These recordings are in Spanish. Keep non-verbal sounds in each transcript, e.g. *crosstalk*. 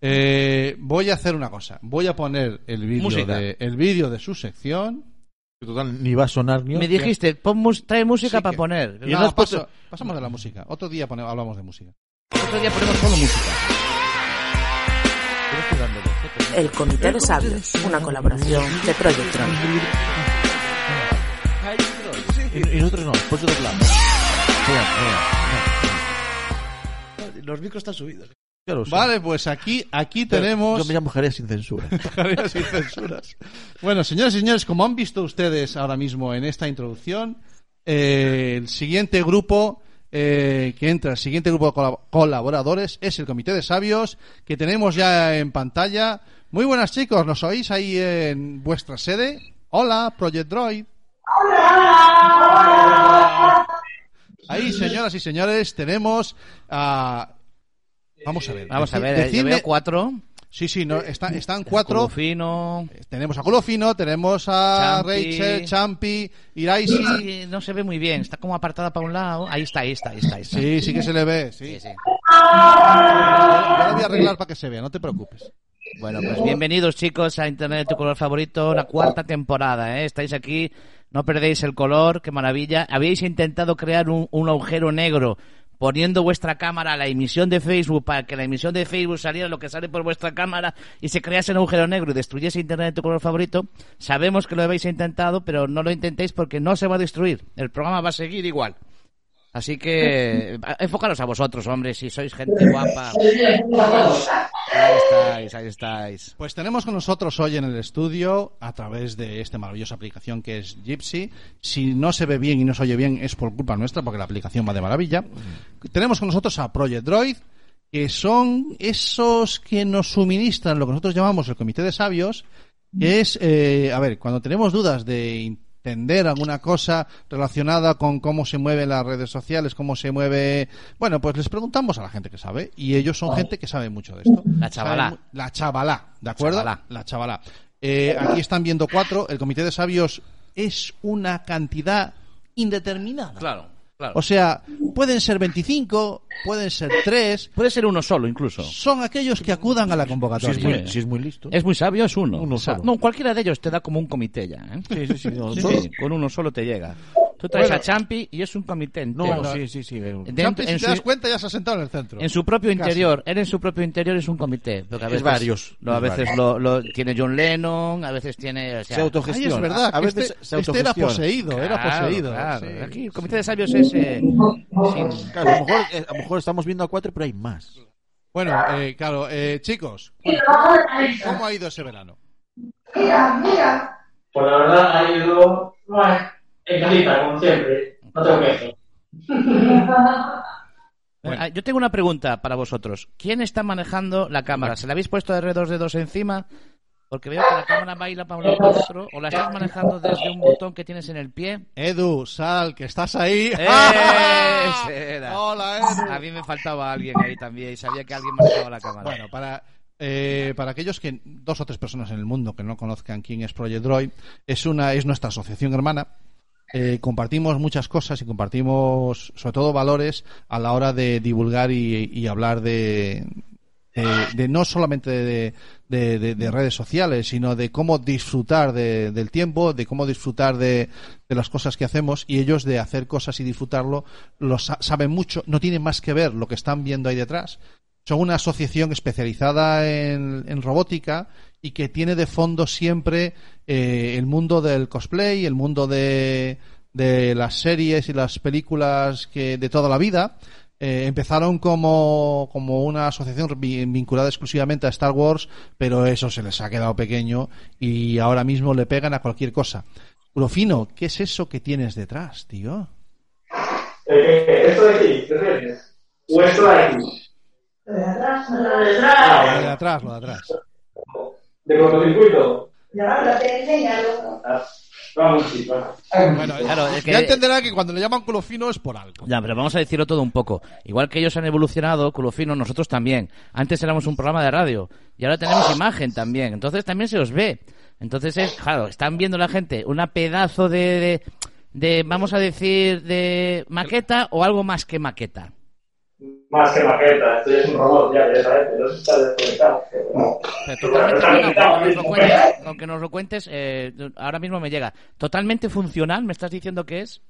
Eh, voy a hacer una cosa. Voy a poner el vídeo de, el vídeo de su sección. Total, ni va a sonar ni Me hostia. dijiste, pon mus- trae música Sí para que- poner. Y no no, has puesto- paso- pasamos de la música. Otro día pone- hablamos de música. Otro día ponemos solo música. El Comité de Sabios, una colaboración de Project Tron. Y, y nosotros no, por eso doblamos. Los micros están subidos. Vale, pues aquí, aquí Pero tenemos. Yo me llamo Jerez sin censura. *laughs* Javier sin censuras. Bueno, señores y señores, como han visto ustedes ahora mismo en esta introducción, eh, el siguiente grupo eh, que entra, el siguiente grupo de colab- colaboradores es el Comité de Sabios que tenemos ya en pantalla. Muy buenas chicos, ¿nos oís ahí en vuestra sede? Hola, Project Droid. Ahí, señoras y señores, tenemos a... Vamos a ver. Vamos a ver, eh, yo veo cuatro. Sí, sí, no, está- están cuatro. Fino. Tenemos a Colofino, tenemos a Champi. Rachel, Champi, Iraisi. No se ve muy bien, está como apartada para un lado. Ahí está, ahí está, ahí está. ahí está. Sí, sí que se le ve, sí. Sí, sí. Yo lo voy a arreglar para que se vea, no te preocupes. Bueno, pues bienvenidos chicos a Internet de tu color favorito, la cuarta temporada, ¿eh? Estáis aquí, no perdéis el color, qué maravilla. Habéis intentado crear un, un agujero negro poniendo vuestra cámara a la emisión de Facebook para que la emisión de Facebook saliera lo que sale por vuestra cámara y se crease un agujero negro y destruyese Internet de tu color favorito. Sabemos que lo habéis intentado, pero no lo intentéis porque no se va a destruir. El programa va a seguir igual. Así que enfocaros a vosotros, hombres, si sois gente *laughs* guapa. Ahí estáis, ahí estáis. Pues tenemos con nosotros hoy en el estudio, a través de esta maravillosa aplicación que es Gypsy. Si no se ve bien y no se oye bien es por culpa nuestra, porque la aplicación va de maravilla. Tenemos con nosotros a Project Droid, que son esos que nos suministran lo que nosotros llamamos el Comité de Sabios, que es, eh, a ver, cuando tenemos dudas de entender alguna cosa relacionada con cómo se mueven las redes sociales, cómo se mueve, bueno, pues les preguntamos a la gente que sabe y ellos son gente que sabe mucho de esto. La chavalá. Saben La chavalá, ¿de acuerdo? chavalá. La chavalá. Eh, aquí están viendo cuatro. El comité de sabios es una cantidad indeterminada. Claro, claro. O sea, pueden ser 25, pueden ser 3. Puede ser uno solo, incluso. Son aquellos que acudan a la Si convocatoria. es muy, si es muy listo. Es muy sabio, es uno. Uno O sea, solo. No, cualquiera de ellos te da como un comité ya. ¿eh? Sí, sí, no, sí, con uno solo te llega. Tú traes Bueno. a Champi y es un comité No, entero. sí, sí, sí. Dentro- Champi, si en, te das cuenta, ya se ha sentado en el centro. en su propio Casi. interior, él en su propio interior es un comité. Porque a Es veces, varios, lo- a es veces lo, lo tiene John Lennon, a veces tiene. O sea, Se Ay, autogestiona. es verdad, A veces este, se este era poseído, era poseído. claro. sí. Aquí el comité de sabios es. eh, sin- Claro, a lo, mejor, eh, a lo mejor estamos viendo a cuatro, pero hay más. Bueno, eh, claro, eh, chicos, ¿cómo ha ido ese verano? Pues la verdad ha ido bueno, en casita, como siempre. No tengo quejas. *laughs* Ah, Yo tengo una pregunta para vosotros. ¿Quién está manejando la cámara? ¿Se la habéis puesto de dos dedos encima? Porque veo que la cámara baila para un lado y para otro. ¿O la estás manejando desde un botón que tienes en el pie? Edu, sal, que estás ahí. *laughs* Ese era. Hola, Edu. A mí me faltaba alguien ahí también y sabía que alguien manejaba la cámara. Bueno, para, eh, para aquellos que, dos o tres personas en el mundo que no conozcan quién es Project Droid, es, una, es nuestra asociación hermana. Eh, compartimos muchas cosas y compartimos, sobre todo, valores a la hora de divulgar y, hablar de, de, de no solamente de, de- de- de redes sociales, sino de cómo disfrutar de- del tiempo, de cómo disfrutar de, las cosas que hacemos y ellos de hacer cosas y disfrutarlo lo sa- saben mucho, no tienen más que ver lo que están viendo ahí detrás. Son una asociación especializada en, en robótica y que tiene de fondo siempre eh, el mundo del cosplay, el mundo de, de las series y las películas que de toda la vida. Eh, empezaron como, como una asociación vi- vinculada exclusivamente a Star Wars, pero eso se les ha quedado pequeño y ahora mismo le pegan a cualquier cosa. Urofino, ¿qué es eso que tienes detrás, tío? Eh, ¿Esto de aquí? ¿Qué refieres? ¿O esto de aquí? Lo de atrás, lo de atrás. ¿De cortocircuito? No, te enseñalo. Ah, Vamos, sí, va. Bueno, Claro, es que- ya entenderá que cuando le llaman culo fino es por algo. Ya, pero vamos a decirlo todo un poco. Igual que ellos han evolucionado, Culo Fino, nosotros también. Antes éramos un programa de radio y ahora tenemos imagen también. Entonces también se os ve. Entonces, es, claro, están viendo la gente una pedazo de, de, de, vamos a decir, de maqueta o algo más que maqueta. Más que maqueta, esto ya es un robot, ya, ya sabes, pero está desconectado. Pero no. Aunque nos lo cuentes, aunque nos lo cuentes eh, ahora mismo me llega. Totalmente funcional, me estás diciendo que es.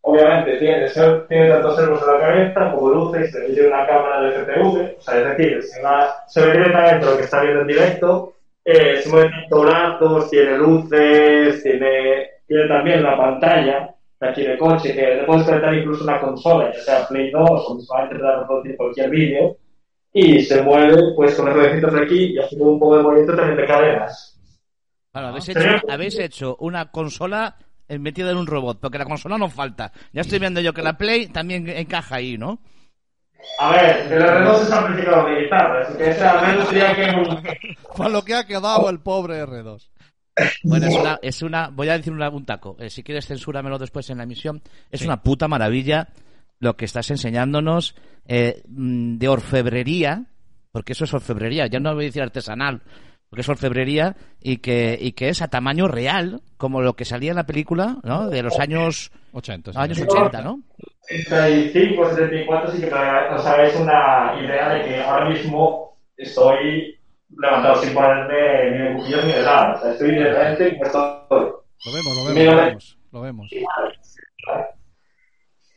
Obviamente tiene, tiene tantos servos en la cabeza como luces, y tiene una cámara de FTV, o sea, es decir, se, va, se ve directamente lo que está viendo en directo, eh, se mueven brazos, tiene luces, tiene, tiene también una pantalla de aquí de coche que le puedes conectar incluso una consola, ya sea Play 2 o visualmente para reproducir cualquier vídeo, y se mueve pues con los ruedecitos de aquí y haciendo un poco de movimiento también de cadenas. Claro, habéis hecho, habéis hecho una consola metida en un robot, porque la consola no falta. Ya estoy viendo yo que la Play también encaja ahí, ¿no? A ver, el R2 es amplificador de guitarra, así que ese al menos sería que... *laughs* Para lo que ha quedado el pobre R2. Bueno, es una, es una, voy a decir un, un taco. Eh, si quieres, censúramelo después en la emisión. Es Sí. una puta maravilla lo que estás enseñándonos eh, mm, de orfebrería, porque eso es orfebrería, ya no voy a decir artesanal, porque es orfebrería y que, y que es a tamaño real, como lo que salía en la película, ¿no? De los años, 80. sí. años 80, ¿no? 75, 74, sí que para os hagáis una idea de que ahora mismo estoy levantado sin ponerme ni de cuchillos ni de nada. O sea, estoy directamente como estoy. Lo vemos, lo vemos, lo vemos. Lo vemos.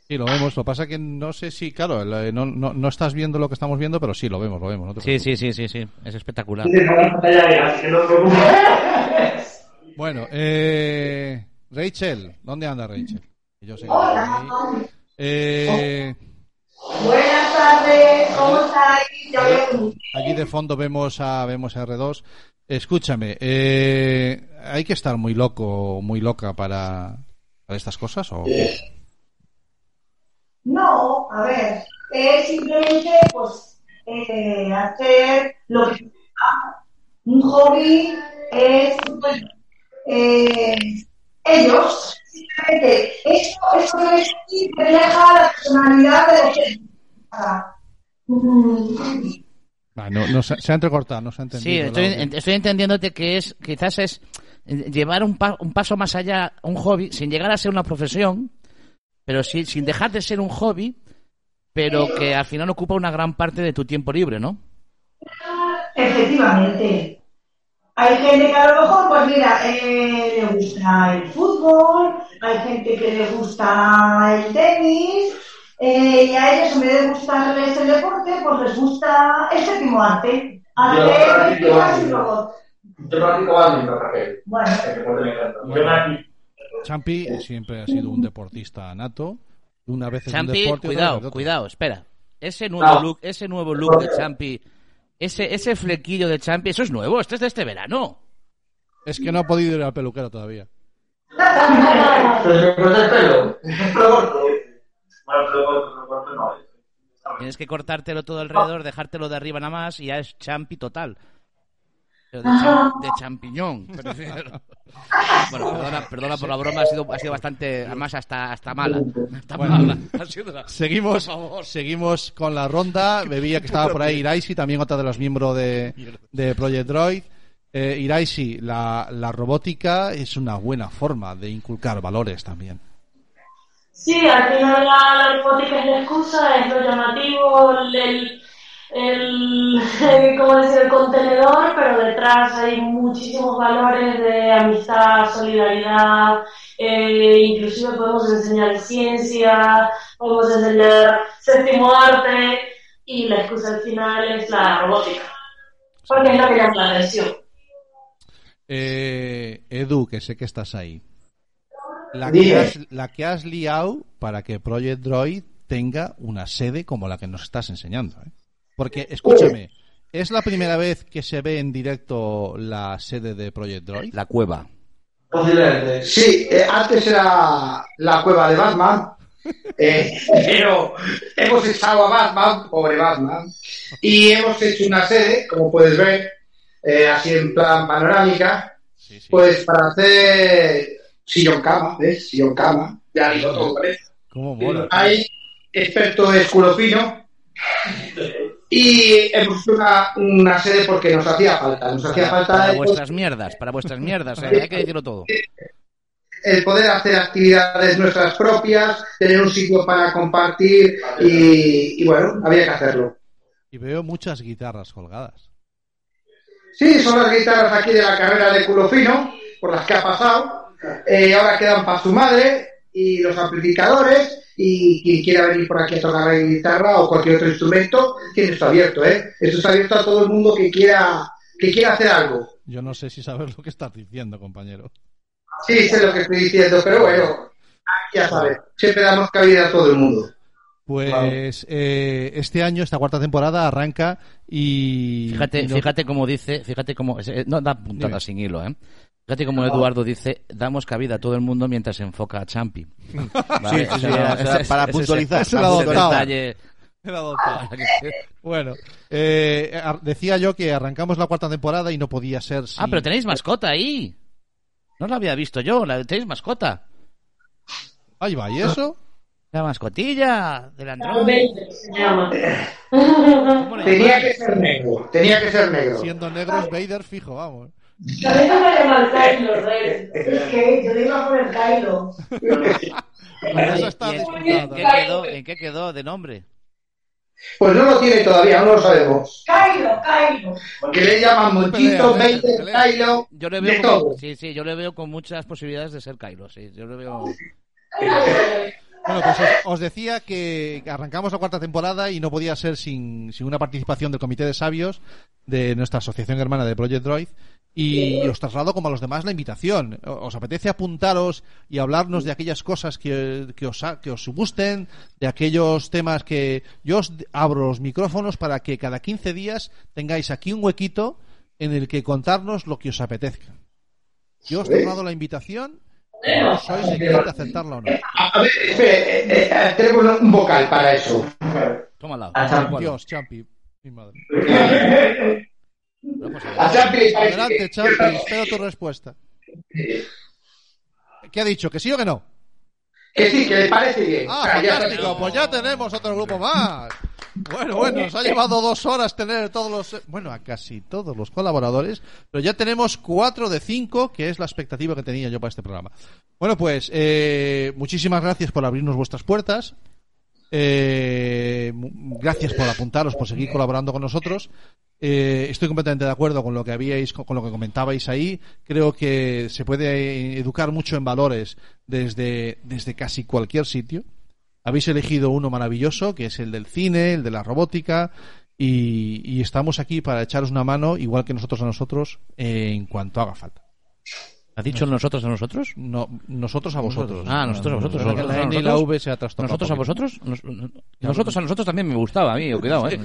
Sí, lo vemos. Lo que pasa que no sé si, claro, no, no, no estás viendo lo que estamos viendo, pero sí, lo vemos, lo vemos. no Sí, sí, sí, sí, sí, es espectacular. Bueno, eh, Rachel, ¿dónde anda Rachel? Yo sé que. Eh, Buenas tardes, ¿cómo Aquí de fondo vemos a vemos a R2. Escúchame, eh, hay que estar muy loco, muy loca para, estas cosas o No, a ver, es simplemente pues eh, hacer lo que un hobby es pues, ellos simplemente esto esto es refleja la personalidad de los que ah, no, no se, se ha entrecortado, no se ha Sí, entendido. estoy, audio. estoy entendiéndote que es, quizás es eh, llevar un, pa- un paso más allá, un hobby, sin llegar a ser una profesión, pero sí, sin dejar de ser un hobby, pero que al final ocupa una gran parte de tu tiempo libre, ¿no? Efectivamente. Hay gente que a lo mejor, pues mira, eh, le gusta el fútbol, hay gente que le gusta el tenis, eh, y a ellos en vez de gustarles el deporte, pues les gusta el séptimo arte. Películas y robots. Yo practico badminton, Raquel. Bueno, El deporte me encanta. Yo Champi siempre ha sido un deportista nato. Una vez es un Champi, deporte, otra vez cuidado, cuidado, espera. Ese nuevo No. look, ese nuevo look de Champi, ese, ese flequillo de Champi, eso es nuevo, este es de este verano. Es que no ha podido ir al peluquero todavía. *laughs* Pero me corta el pelo. Lo corto. Bueno, pero corto, lo corto no. Tienes que cortártelo todo alrededor, dejártelo de arriba nada más y ya es champi total. Pero de, cham- de champiñón. *laughs* prefiero. Bueno, perdona, perdona por la broma, ha sido, ha sido bastante, además hasta, hasta mala. Hasta Bueno. mala. *laughs* Ha sido una- Seguimos, seguimos con la ronda. Bebía que estaba por ahí Iraisi, también otra de los miembros de, de Project Droid. Eh, Iraisi, la, la robótica es una buena forma de inculcar valores también. Sí, al final la, robótica es la excusa, es lo llamativo, el, el, el- ¿cómo decir? el contenedor, pero detrás hay muchísimos valores de amistad, solidaridad, eh, inclusive podemos enseñar ciencia, podemos enseñar séptimo arte y la excusa al final es la robótica, porque es lo que llama la atención. Eh, Edu, que sé que estás ahí. La que, has, la que has liado para que Project Droid tenga una sede como la que nos estás enseñando. ¿eh? Porque, escúchame, ¿es la primera vez que se ve en directo la sede de Project Droid? La cueva. Posiblemente. Sí, eh, antes era la cueva de Batman, *laughs* eh, pero hemos echado a Batman, pobre Batman, y hemos hecho una sede, como puedes ver, eh, así en plan panorámica, Sí, sí. pues para hacer sillón cama, ¿ves? Sillón cama, ya digo todo, ¿vale? ¿Cómo mola? Hay experto de esculopino y hemos hecho una, una sede porque nos hacía falta, nos hacía Para, falta para vuestras mierdas, para vuestras mierdas, eh, hay que decirlo todo. el poder hacer actividades nuestras propias, tener un sitio para compartir y, y bueno, había que hacerlo. Y veo muchas guitarras colgadas. Sí, son las guitarras aquí de la carrera de culo fino, por las que ha pasado. Eh, ahora quedan para su madre y los amplificadores. Y quien quiera venir por aquí a tocar la guitarra o cualquier otro instrumento, tiene esto abierto, ¿eh? Esto está abierto a todo el mundo que quiera, que quiera hacer algo. Yo no sé si sabes lo que estás diciendo, compañero. Sí, sé lo que estoy diciendo, pero bueno, ya sabes, siempre damos cabida a todo el mundo. Pues eh, este año, esta cuarta temporada, arranca y. Fíjate, y no- fíjate cómo dice, fíjate cómo, eh, no da puntada Dime. sin hilo, ¿eh? Fíjate como Eduardo dice, damos cabida a todo el mundo mientras se enfoca a Champi. *laughs* Vale, Sí, sí, sí, o sea, para puntualizar, ese detalle. *laughs* Bueno, eh, decía yo que arrancamos la cuarta temporada y no podía ser. sin- Ah, pero tenéis mascota ahí. No la había visto yo, la tenéis mascota. Ahí va, ¿y eso? La mascotilla del Darth Android. Vader se llama. ¿Cómo le Tenía que ser negro, tenía que ser negro. Siendo negro es Vader fijo, vamos. También me llama Kylo Ren. Es que yo le iba a poner Kylo. Para eso está ¿Y en, qué quedó, ¿En qué quedó de nombre? Pues no lo tiene todavía, no lo sabemos. Kylo, Kylo. Porque le llaman Monchito. Vader. Kylo, Yo le de veo todo. con, sí, sí, yo le veo con muchas posibilidades de ser Kylo, sí, yo le veo Bueno, pues os, os decía que arrancamos la cuarta temporada y no podía ser sin, sin una participación del Comité de Sabios de nuestra asociación hermana de Project Droid. Y os traslado como a los demás la invitación. ¿Os apetece apuntaros y hablarnos de aquellas cosas que, que, os, que os gusten, de aquellos temas que yo os abro los micrófonos para que cada 15 días tengáis aquí un huequito en el que contarnos lo que os apetezca? Yo os traslado la invitación y vos sois de querer aceptarla o no. A, ver, espere, eh, eh, tenemos un vocal para eso. Tómala. Champi. Dios, Champi. Mi madre. *laughs* A Champi Adelante, Champi, espero tu respuesta. ¿Qué ha dicho? ¿Que sí o que no? Que sí, que le parece bien. Ah, fantástico, pues ya tenemos otro grupo más. Bueno, bueno, nos ha llevado dos horas tener todos los, bueno, a casi todos los colaboradores, pero ya tenemos cuatro de cinco, que es la expectativa que tenía yo para este programa. Bueno, pues, eh, muchísimas gracias por abrirnos vuestras puertas. Eh, gracias por apuntaros, por seguir colaborando con nosotros. Eh, estoy completamente de acuerdo con lo que habíais, con lo que comentabais ahí. Creo que se puede educar mucho en valores desde, desde casi cualquier sitio. Habéis elegido uno maravilloso, que es el del cine, el de la robótica, y, y estamos aquí para echaros una mano, igual que nosotros a nosotros, eh, en cuanto haga falta. ¿Has dicho nosotros a nosotros? No, nosotros a vosotros. Ah, nosotros a vosotros. Que la Nosotros N a y la nosotros. V se ha trastocado. ¿Nosotros a vosotros? Nos- nosotros a nosotros también me gustaba a mí, cuidado, ¿eh?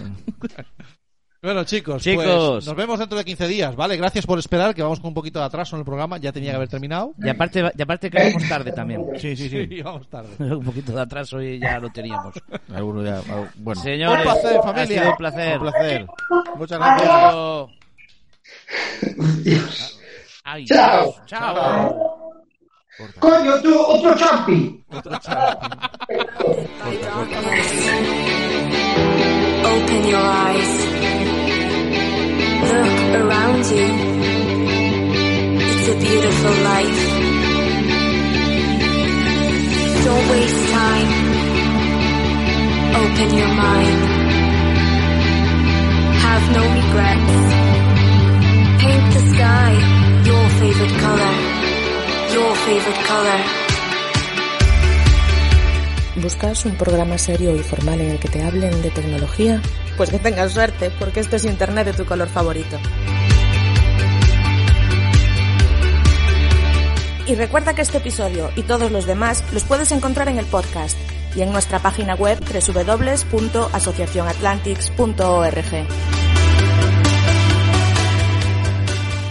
Bueno, chicos, Chicos. pues, nos vemos dentro de 15 días, ¿vale? Gracias por esperar, que vamos con un poquito de atraso en el programa, ya tenía que haber terminado. Y aparte, y aparte que vamos tarde también. *laughs* Sí, sí, sí. Sí, *laughs* vamos tarde. *laughs* un poquito de atraso y ya lo teníamos. Alguno ya, bueno. Señores, Un placer, ha familia. sido un placer. Un placer. Muchas gracias. Chao. Dios. Ay, Chao. Dios. Chao. Coño, tú, otro champi. Open your eyes. Look around you. It's a beautiful life. Don't waste time. Open your mind. Have no regrets. Paint the sky your favorite color. Your favorite color. ¿Buscas un programa serio y formal en el que te hablen de tecnología? Pues que tengas suerte, porque esto es Internet de tu color favorito. Y recuerda que este episodio y todos los demás los puedes encontrar en el podcast y en nuestra página web www.asociacionatlantics.org.